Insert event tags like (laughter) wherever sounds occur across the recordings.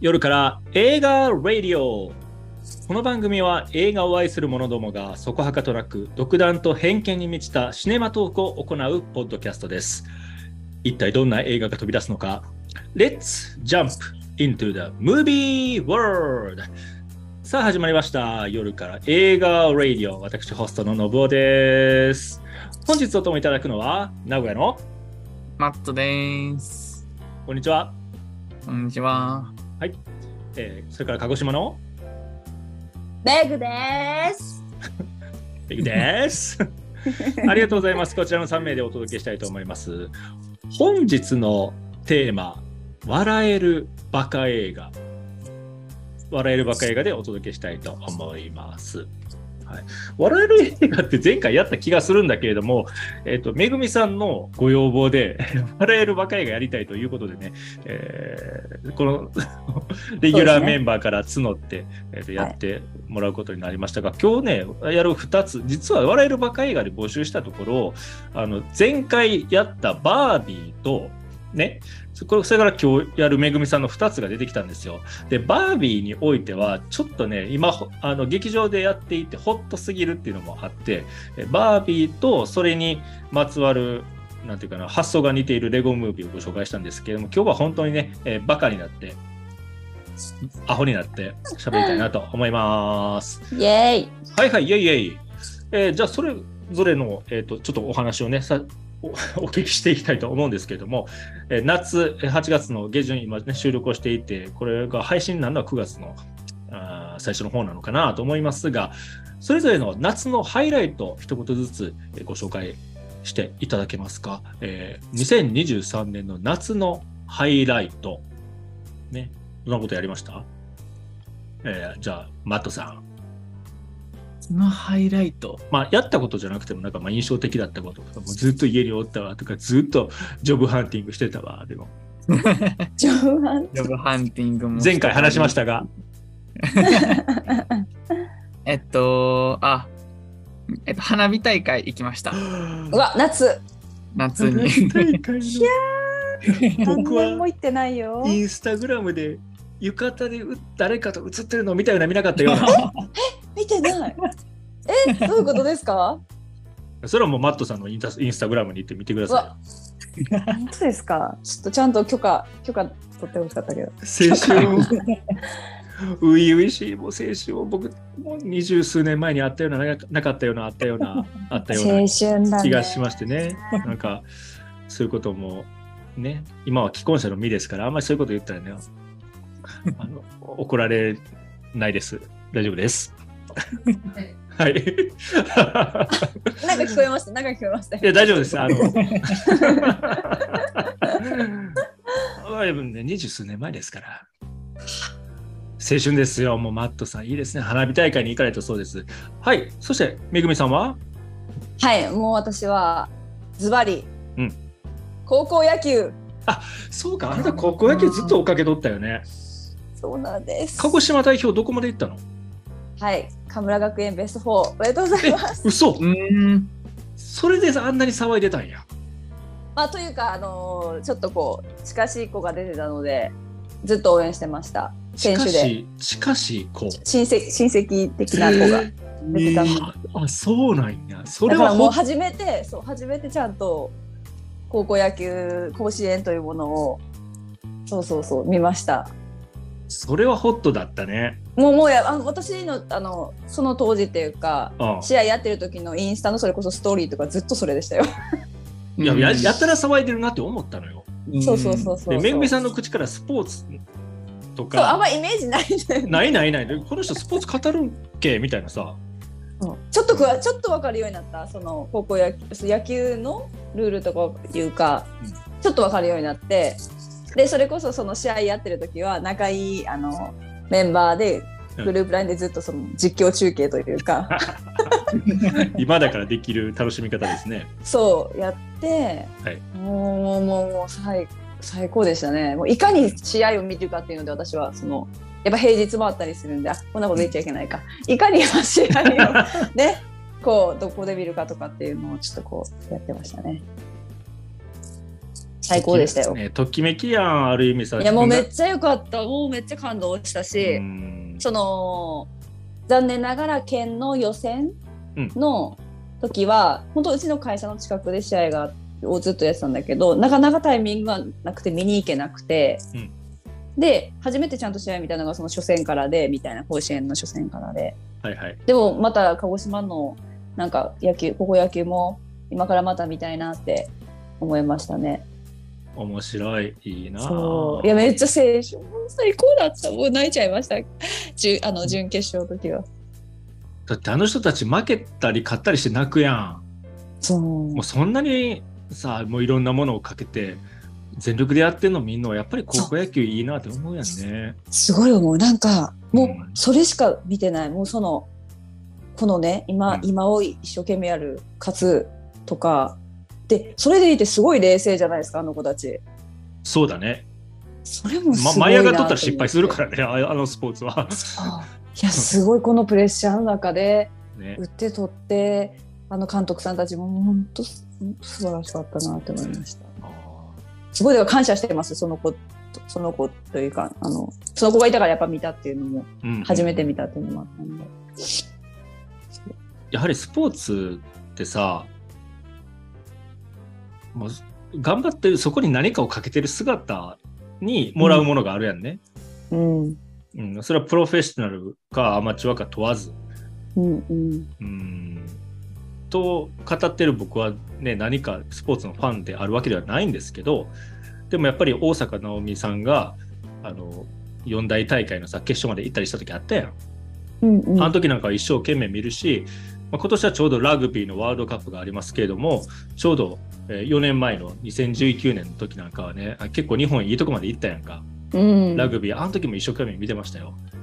夜から映画ラディオ。この番組は映画を愛する者どもがそこはかとなく独断と偏見に満ちたシネマトークを行うポッドキャストです。一体どんな映画が飛び出すのか。Let's jump into the movie world さあ始まりました。夜から映画ラディオ。私ホストの信夫です。本日お供いただくのは名古屋のマットです。こんにちは。こんにちは。はい、えーそれから鹿児島の？レグです。(laughs) ペグです。(laughs) ありがとうございます。こちらの3名でお届けしたいと思います。本日のテーマ、笑えるバカ映画。笑えるバカ映画でお届けしたいと思います。はい、笑える映画って前回やった気がするんだけれども、えっ、と、めぐみさんのご要望で、(laughs) 笑えるバカ映画やりたいということでね、えーこの (laughs) レギュラーメンバーから募って、えーとやってもらうことになりましたが、今日ね、やる2つ、実は笑えるバカ映画で募集したところ、あの前回やったバービーと、ね、そこそれから今日やるめぐみさんの2つが出てきたんですよ。で、バービーにおいては、ちょっとね、今、ほあの劇場でやっていて、ホッとすぎるっていうのもあって、えバービーとそれにまつわる、なんていうかな、発想が似ているレゴムービーをご紹介したんですけれども、今日は本当にね、えーバカになって、アホになって喋りたいなと思います。イェーイ。はいはい、イェイイェイ。えーじゃあ、それぞれの、えー、とちょっとお話をね、さ (laughs) お聞きしていきたいと思うんですけれども、え夏、8月の下旬、今、ね、収録をしていて、これが配信になるのは9月のあ最初の方なのかなと思いますが、それぞれの夏のハイライト、一言ずつご紹介していただけますか？えー2023年の夏のハイライト、ね、どんなことやりました？えーじゃあ、マットさん。そのハイライト。まあ、やったことじゃなくても、なんかまあ印象的だったこととか、もうずっと家におったわとか、ずっとジョブハンティングしてたわ、でも。(laughs) ジョブハンジョブハンティングも。前回話しまし。たが、(laughs) えっと、あ、えっと、花火大会行きました。うわ、夏。夏に。大会の僕はも行ってないよ。インスタグラムで浴衣でう誰かと写ってるのを見たような見なかったような。(laughs) 見てない。え、どういうことですか？それはもうマットさんのインタインスタグラムに行ってみてくださ本当ですか？ちょっとちゃんと許可、許可取ってほしかったけど。い。青春を、初々しいもう青春を僕、もう二十数年前にあったような、ななかったような、あったような、(laughs) あったような。気がしましてね。なんか、そういうことも、ね、今は既婚者の身ですから、あんまりそういうこと言ったらね、あの怒られないです。大丈夫です。はい。なんか聞こえました？なんか聞こえました？いや、大丈夫です。あの、(laughs) 二十数年前ですから。青春ですよ。もうマットさん、いいですね。花火大会に行かれたそうです。はい。そして、めぐみさんは？はい、もう私はズバリ。うん高校野球。そうか、あなた高校野球ずっと追っかけとったよね。そうなんです。鹿児島代表、どこまで行ったの？はい、神村学園ベスト4おめでとうございます。嘘うーん。それであんなに騒いでたんや。まあというかあのーちょっとこう近しい子が出てたのでずっと応援してました。選手でしかし、しかし、こう。親戚親戚的な子が出てたので。あ、そうなんや。それだからもう初めてそう初めてちゃんと高校野球甲子園というものをそうそうそう見ました。それはホットだったね。もうもうやあの私のあのその当時っていうかうん試合やってる時のインスタのそれこそストーリーとかずっとそれでしたよ。いやや、やったら騒いでるなって思ったのよ。そうそうそうそう。で、めぐみさんの口からスポーツとそうあんか、まイメージないねないないない。でこの人スポーツ語るんけみたいなさ。うんちょっとくわちょっと分かるようになったその高校野球野球のルールとかいうか、うんちょっと分かるようになってでそれこそその試合やってる時は仲いいあのメンバーでうん。グループラインでずっとその実況中継というか、(laughs) 今だからできる楽しみ方ですね。そうやって、はい。もうもうもうもう最最高でしたね。もういかに試合を見るかっていうので私はそのやっぱ平日もあったりするんであこんなこと言っちゃいけないか。いかに試合を (laughs) ねこうどこで見るかとかっていうのをちょっとこうやってましたね。最高でしたよ。ね、ときめきやん、ある意味さ。いやもうめっちちゃ良かった。もうめっちゃ感動したし、うんその残念ながら県の予選の時は、本当うちの会社の近くで試合がをずっとやってたんだけどなかなかタイミングがなくて見に行けなくて、うんで初めてちゃんと試合見たのがその初戦からでみたいな甲子園の初戦からではいはい。でもまた鹿児島のなんか野球高校野球も今からまた見たいなって思いましたね。面白い。いいな。そういやめっちゃ青春最高だったもう泣いちゃいましたじゅあの準決勝の時は。だってあの人たち負けたり勝ったりして泣くやん。そうもうそんなにさ、もういろんなものをかけて、全力でやってんのみんなはやっぱり高校野球いいなって思うやんね。すごい思うなんかもううんそれしか見てないもうそのこのね今,、うん今を一生懸命やる勝つとかでそれでいてすごい冷静じゃないですかあの子たち。そうだね。それもすま、ごいなマイアが取ったら失敗するらからね、あ (laughs) あのスポーツは。いやすごいこのプレッシャーの中でね。打って取ってあの監督さんたちも本当す素晴らしかったなって思いました。あすごい感謝してますその子その子というかあのその子がいたからやっぱ見たっていうのもーうん。初めて見たっていうのもあったんで、やはりスポーツってさ、もう頑張ってる、そこに何かをかけてる姿にもらうものがあるやんね。うんうん、それはプロフェッショナルかアマチュアか問わず。うんうんうん、と語ってる僕はね、何かスポーツのファンであるわけではないんですけど、でもやっぱり大坂なおみさんが、あの、四大大会のさ、決勝まで行ったりした時あったやん。うんうんあの時なんかは一生懸命見るし、まあ、今年はちょうどラグビーのワールドカップがありますけれども、ちょうどえー4年前の2019年の時なんかはね、あ結構日本いいとこまで行ったやんか、うんラグビー、あの時も一生懸命見てましたよ。うん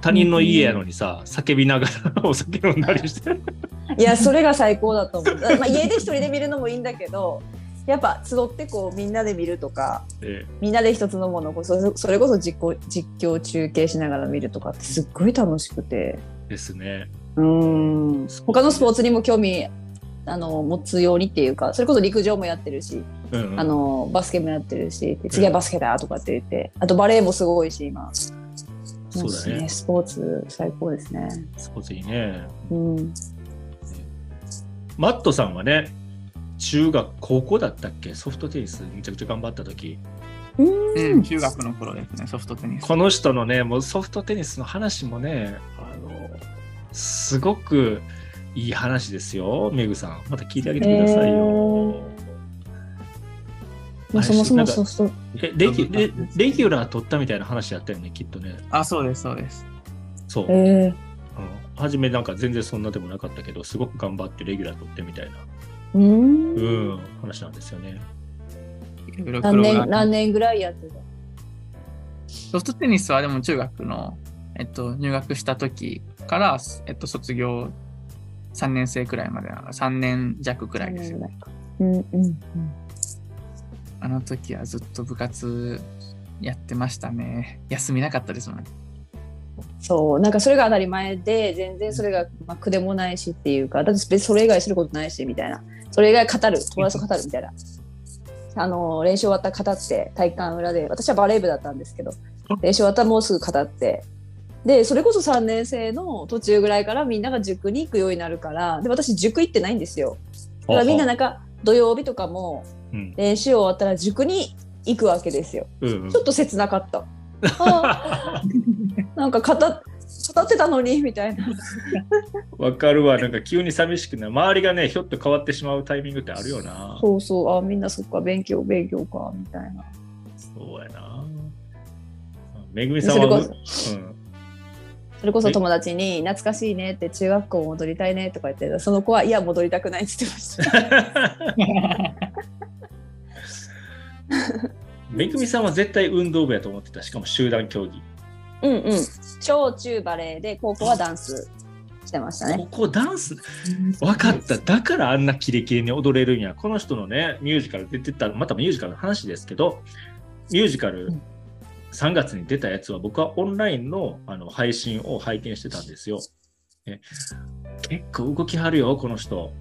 他人の家やのにさ、叫びながらお酒飲んだりして。いやそれが最高だと思う、まあ、家で一人で見るのもいいんだけどやっぱ集ってこうみんなで見るとかえみんなで一つのものをそれそれこそ実行実況中継しながら見るとかってすっごい楽しくてーですね。うん他のスポーツにも興味あの持つようにっていうかそれこそ陸上もやってるし、うんうんあのバスケもやってるしで次はバスケだとかって言ってあとバレーもすごいし今そうだね。スポーツ最高ですね。スポーツいいね。うんマットさんはね、中学、高校だったっけ？ソフトテニスめちゃくちゃ頑張った時。うん、中学の頃ですね、ソフトテニス。この人のね、もうソフトテニスの話もね、あの、すごくいい話ですよ、メグさん。また聞いてあげてくださいよ。まあ、そもそもなんかソフトえレギュレレギュラー取ったみたいな話やったよね、きっとね。あ、そうです、そうです。そう。えーうん初めなんか全然そんなでもなかったけど、すごく頑張ってレギュラー取ってみたいな、うーんうん、話なんですよね。何年何年ぐらいやってた？ソフトテニスはでも中学の、えっと、入学した時から、えっと、卒業3年生くらいまでな3年弱くらいですよね。うんうんうん。あの時はずっと部活やってましたね。休みなかったですもん。そうなんかそれが当たり前で全然それがまあ苦でもないしっていうかだって別にそれ以外することないしみたいな。それ以外語る友達と語るみたいな。あの練習終わったら語って体育館裏で。私はバレー部だったんですけど練習終わったらもうすぐ語ってでそれこそ3年生の途中ぐらいからみんなが塾に行くようになるからで私塾行ってないんですよ。だからみんななんか土曜日とかもうん。練習終わったら塾に行くわけですよ。うんうん。ちょっと切なかった。(laughs) なんか語っ語ってたのにみたいな。わかるわ、なんか急に寂しくな周りがね、ひょっと変わってしまうタイミングってあるよな。そうそう、あみんなそっか、勉強、勉強か、みたいな。そうやな。めぐみさんは、うん、それこそ友達に懐かしいねって中学校戻りたいねとか言ってその子はいや戻りたくないって言ってました。(laughs) めぐみさんは絶対運動部やと思ってた、しかも集団競技。うんうん。小中バレーで高校はダンスしてましたね。ここダンス、わかった。だからあんなキレキレに踊れるんや。この人のね、ミュージカル出てた、またミュージカルの話ですけど、ミュージカルうん3月に出たやつは僕はオンラインのあの配信を拝見してたんですよ。ね結構動きはるよ、この人。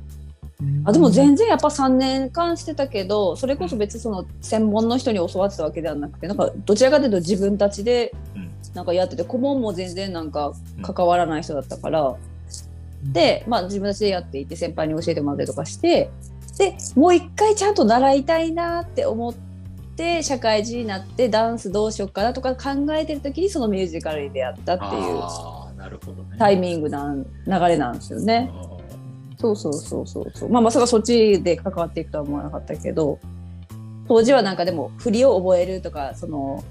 あでも全然やっぱ3年間してたけどそれこそ別にその専門の人に教わってたわけではなくてなんかどちらかというと自分たちでうんなんかやってて顧問も全然なんか関わらない人だったから、で、まあ、自分たちでやっていて先輩に教えてもらったりとかしてでもう一回ちゃんと習いたいなって思って社会人になってダンスどうしようかなとか考えてる時にそのミュージカルに出会ったっていうなるほどね。タイミングなん流れなんですよね。そうそうそうそうそう。まあまさかそっちで関わっていくとは思わなかったけど、当時はなんかでも振りを覚えるとか、その、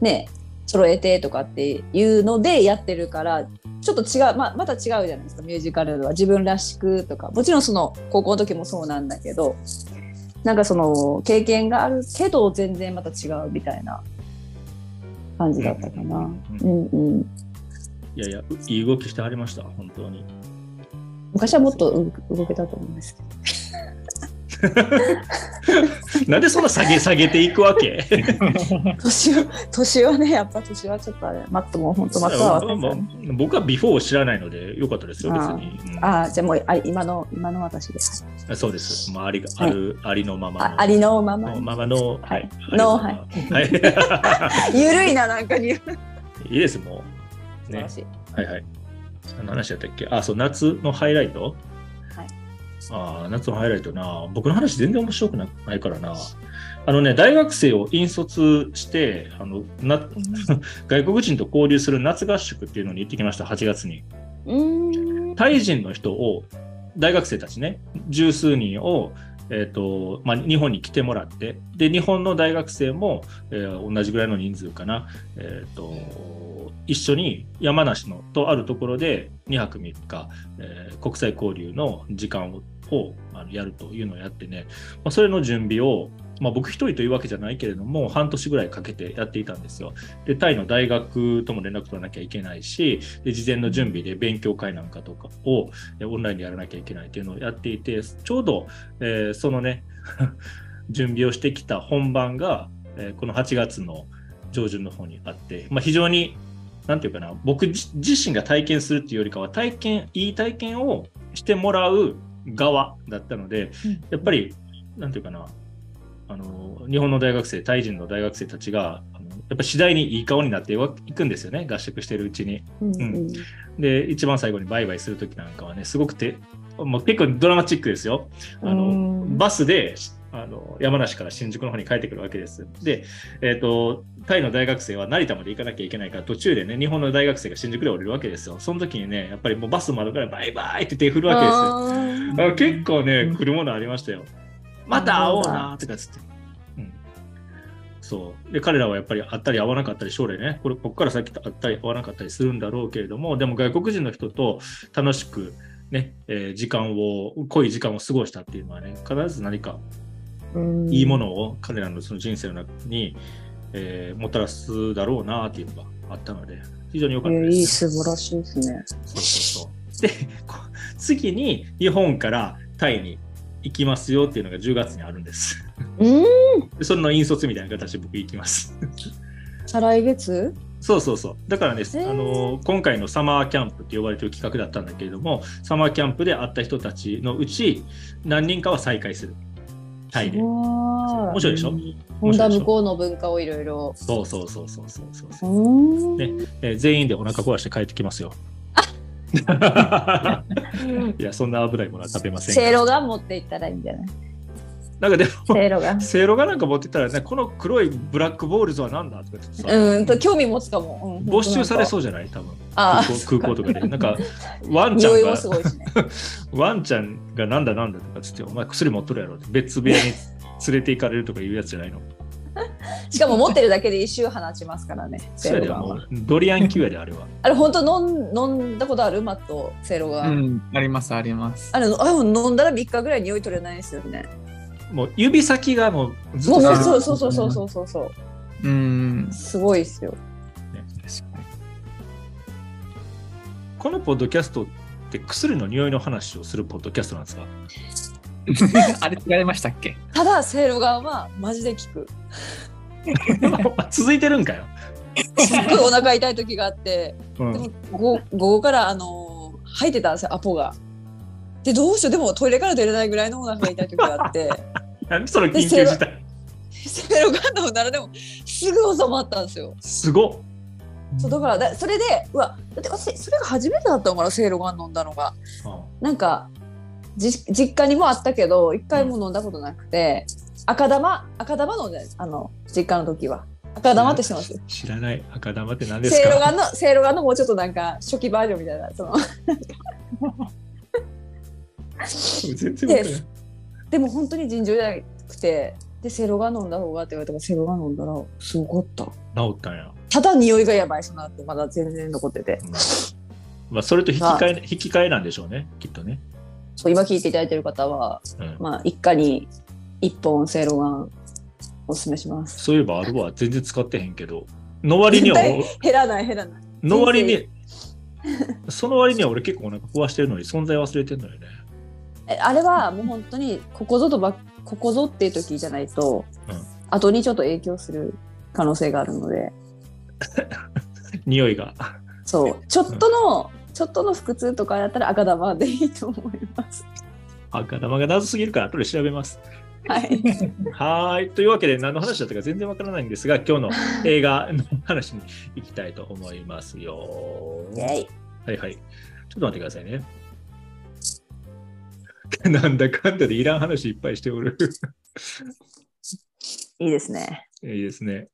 ね、揃えてとかっていうのでやってるから、ちょっと違う、まあ、また違うじゃないですか、ミュージカルは自分らしくとか、もちろんその高校の時もそうなんだけど、なんかその経験があるけど全然また違うみたいな感じだったかな。うんうんうん。いやいや、いい動きしてはりました、本当に。昔はもっと動動けたと思うんですけど。(laughs) なんでそんな下げ下げていくわけ？(laughs) 年は年はねやっぱ年はちょっとあれマットも本当マットはまあまあ僕はビフォーを知らないのでよかったですよ、別に。うん。ああじゃあもうあ今の今の私ですそうです。まあ、ありがある、ありのままの。あありのまま。のままの。はい。のはい。ゆる (laughs) いななんかに。素いいです、もう。ね。はいはい。何の話だったっけ？あ、そう、夏のハイライト？はいああ、夏のハイライトな。僕の話全然面白くなないからな。あのね、大学生を引率して、あのな (laughs) 外国人と交流する夏合宿っていうのに行ってきました、8月に。タイ人の人を、大学生たちね、十数人を、えーとまあ、日本に来てもらって、で、日本の大学生も、えー同じぐらいの人数かな、えーと、一緒に山梨のとあるところで2泊3日、えー国際交流の時間をあのやるというのをやってね、まあ、それの準備を、まあ、僕一人というわけじゃないけれども、半年ぐらいかけてやっていたんですよ。で、タイの大学とも連絡取らなきゃいけないし、で事前の準備で勉強会なんかとかをオンラインでやらなきゃいけないっていうのをやっていて、ちょうど、えーそのね、(laughs) 準備をしてきた本番が、えーこの8月の上旬の方にあって、まあ、非常に、なんていうかな、僕自自身が体験するっていうよりかは、体験、いい体験をしてもらう側だったので、やっぱり、なんていうかな、あの日本の大学生、タイ人の大学生たちが、やっぱ次第にいい顔になっていくんですよね、合宿してるうちに。うんうんで、一番最後にバイバイするときなんかはね、すごくて、もう結構ドラマチックですよ。あうのんバスであの山梨から新宿の方に帰ってくるわけです。で、えっ、と、タイの大学生は成田まで行かなきゃいけないから、途中でね、日本の大学生が新宿で降りるわけですよ。その時にね、やっぱりもうバス窓からバイバイって手振るわけですよ。結構ねうん、来るものありましたよ。また会おうなとかつって。うん、そう。で、彼らはやっぱり会ったり会わなかったり、将来ね、これ、ここから先会ったり会わなかったりするんだろうけれども、でも外国人の人と楽しくね、えー時間を、濃い時間を過ごしたっていうのはね、必ず何かうんいいものを彼らのその人生の中に、えーもたらすだろうなっていうのがあったので、非常に良かったえーいいです。素晴らしいですね。そうそうそう。で、こ次に日本からタイに行きますよっていうのが10月にあるんです。うんでそれの引率みたいな形で僕行きます。再来月？そうそうそう。だからね、ーあの今回のサマーキャンプって呼ばれてる企画だったんだけれども、サマーキャンプで会った人たちのうち何人かは再会する。タイで。面面白いでしょ？本当は向こうの文化をいろいろ。そうそうそうそうそうそうそうねえー全員でお腹壊して帰ってきますよ。いや、そんな危ないものは食べませんせいろが持っていったらいいんじゃないなんかでも、せいろが。せいろがなんか持ってたらね、この黒いブラックボールズは何だとか言ってさ、うんと興味持つかも。うん没収されう。そうじゃない？多分あ空港空港とかで。なんか、ワンちゃんがもすごいしね。(laughs) ワンちゃんがなんだなんだとかつって、お前薬持っとるやろって、別部屋に連れて行かれるとかいうやつじゃないの？(laughs) しかも持ってるだけで一周放ちますからね。せそうはうドリアン級やで、あれは。(laughs) あれ本当飲ん飲んだことある？マットせいろが。うん、あります、あります。あれあ飲んだら3日ぐらい匂い取れないですよね。もう指先がもうずっとせいろそうそうそうそうそうそううん。すごいですよ。このポッドキャストって薬の匂いの話をするポッドキャストなんですか？(laughs) あれ違いましたっけ？ただせいろがはマジで効く。(laughs) 続いてるんかよ。すっごいお腹痛い時があって、うんでも午午後からあの吐いてたんですよアポが。でどうしよう。でもトイレから出れないぐらいのお腹が痛い時があって。(laughs) なんでその緊急事態？セロガン飲んだらでもすぐ収まったんですよ。すごっ。そうだからだそれでうわだって私それが初めてだったのかなセイロガン飲んだのが。なんかじ実家にもあったけど一回も飲んだことなくて、赤玉赤玉飲んであの実家の時は。赤玉って知ってます？知らない。赤玉って何ですセイロガかンのセイロガンのもうちょっとなんか初期バージョンみたいなその全然わかんない。でも本当に尋常じゃなくてでセイロガン飲んだ方がって言われたからセイロガン飲んだらすごかった。治った。んや、ただ匂いがやばいその後。まだ全然残ってて。うん。まあ、それと引き換え引き換えなんでしょうね。きっとね、そう今聞いていただいてる方はうん。まあ一家に一本セイロガンおすすめします。そういえばあるわ。全然使ってへんけど。の割には絶減らない減らない。の割にその割には俺結構お腹壊してるのに存在忘れてんのよね。えあれはもう本当にここぞとばここぞっていう時じゃないと、うん後にちょっと影響する可能性があるので (laughs) 匂いがそうちょっとの、ちょっとの腹痛とかやったら赤玉でいいと思います。赤玉が謎すぎるから後で調べますはい。(laughs) はーい。というわけで、何の話だったか全然わからないんですが、今日の映画の話に行きたいと思いますよ。はいはい。ちょっと待ってくださいね。(laughs) なんだかんだでいらん話いっぱいしておる。いいですね。いいですね。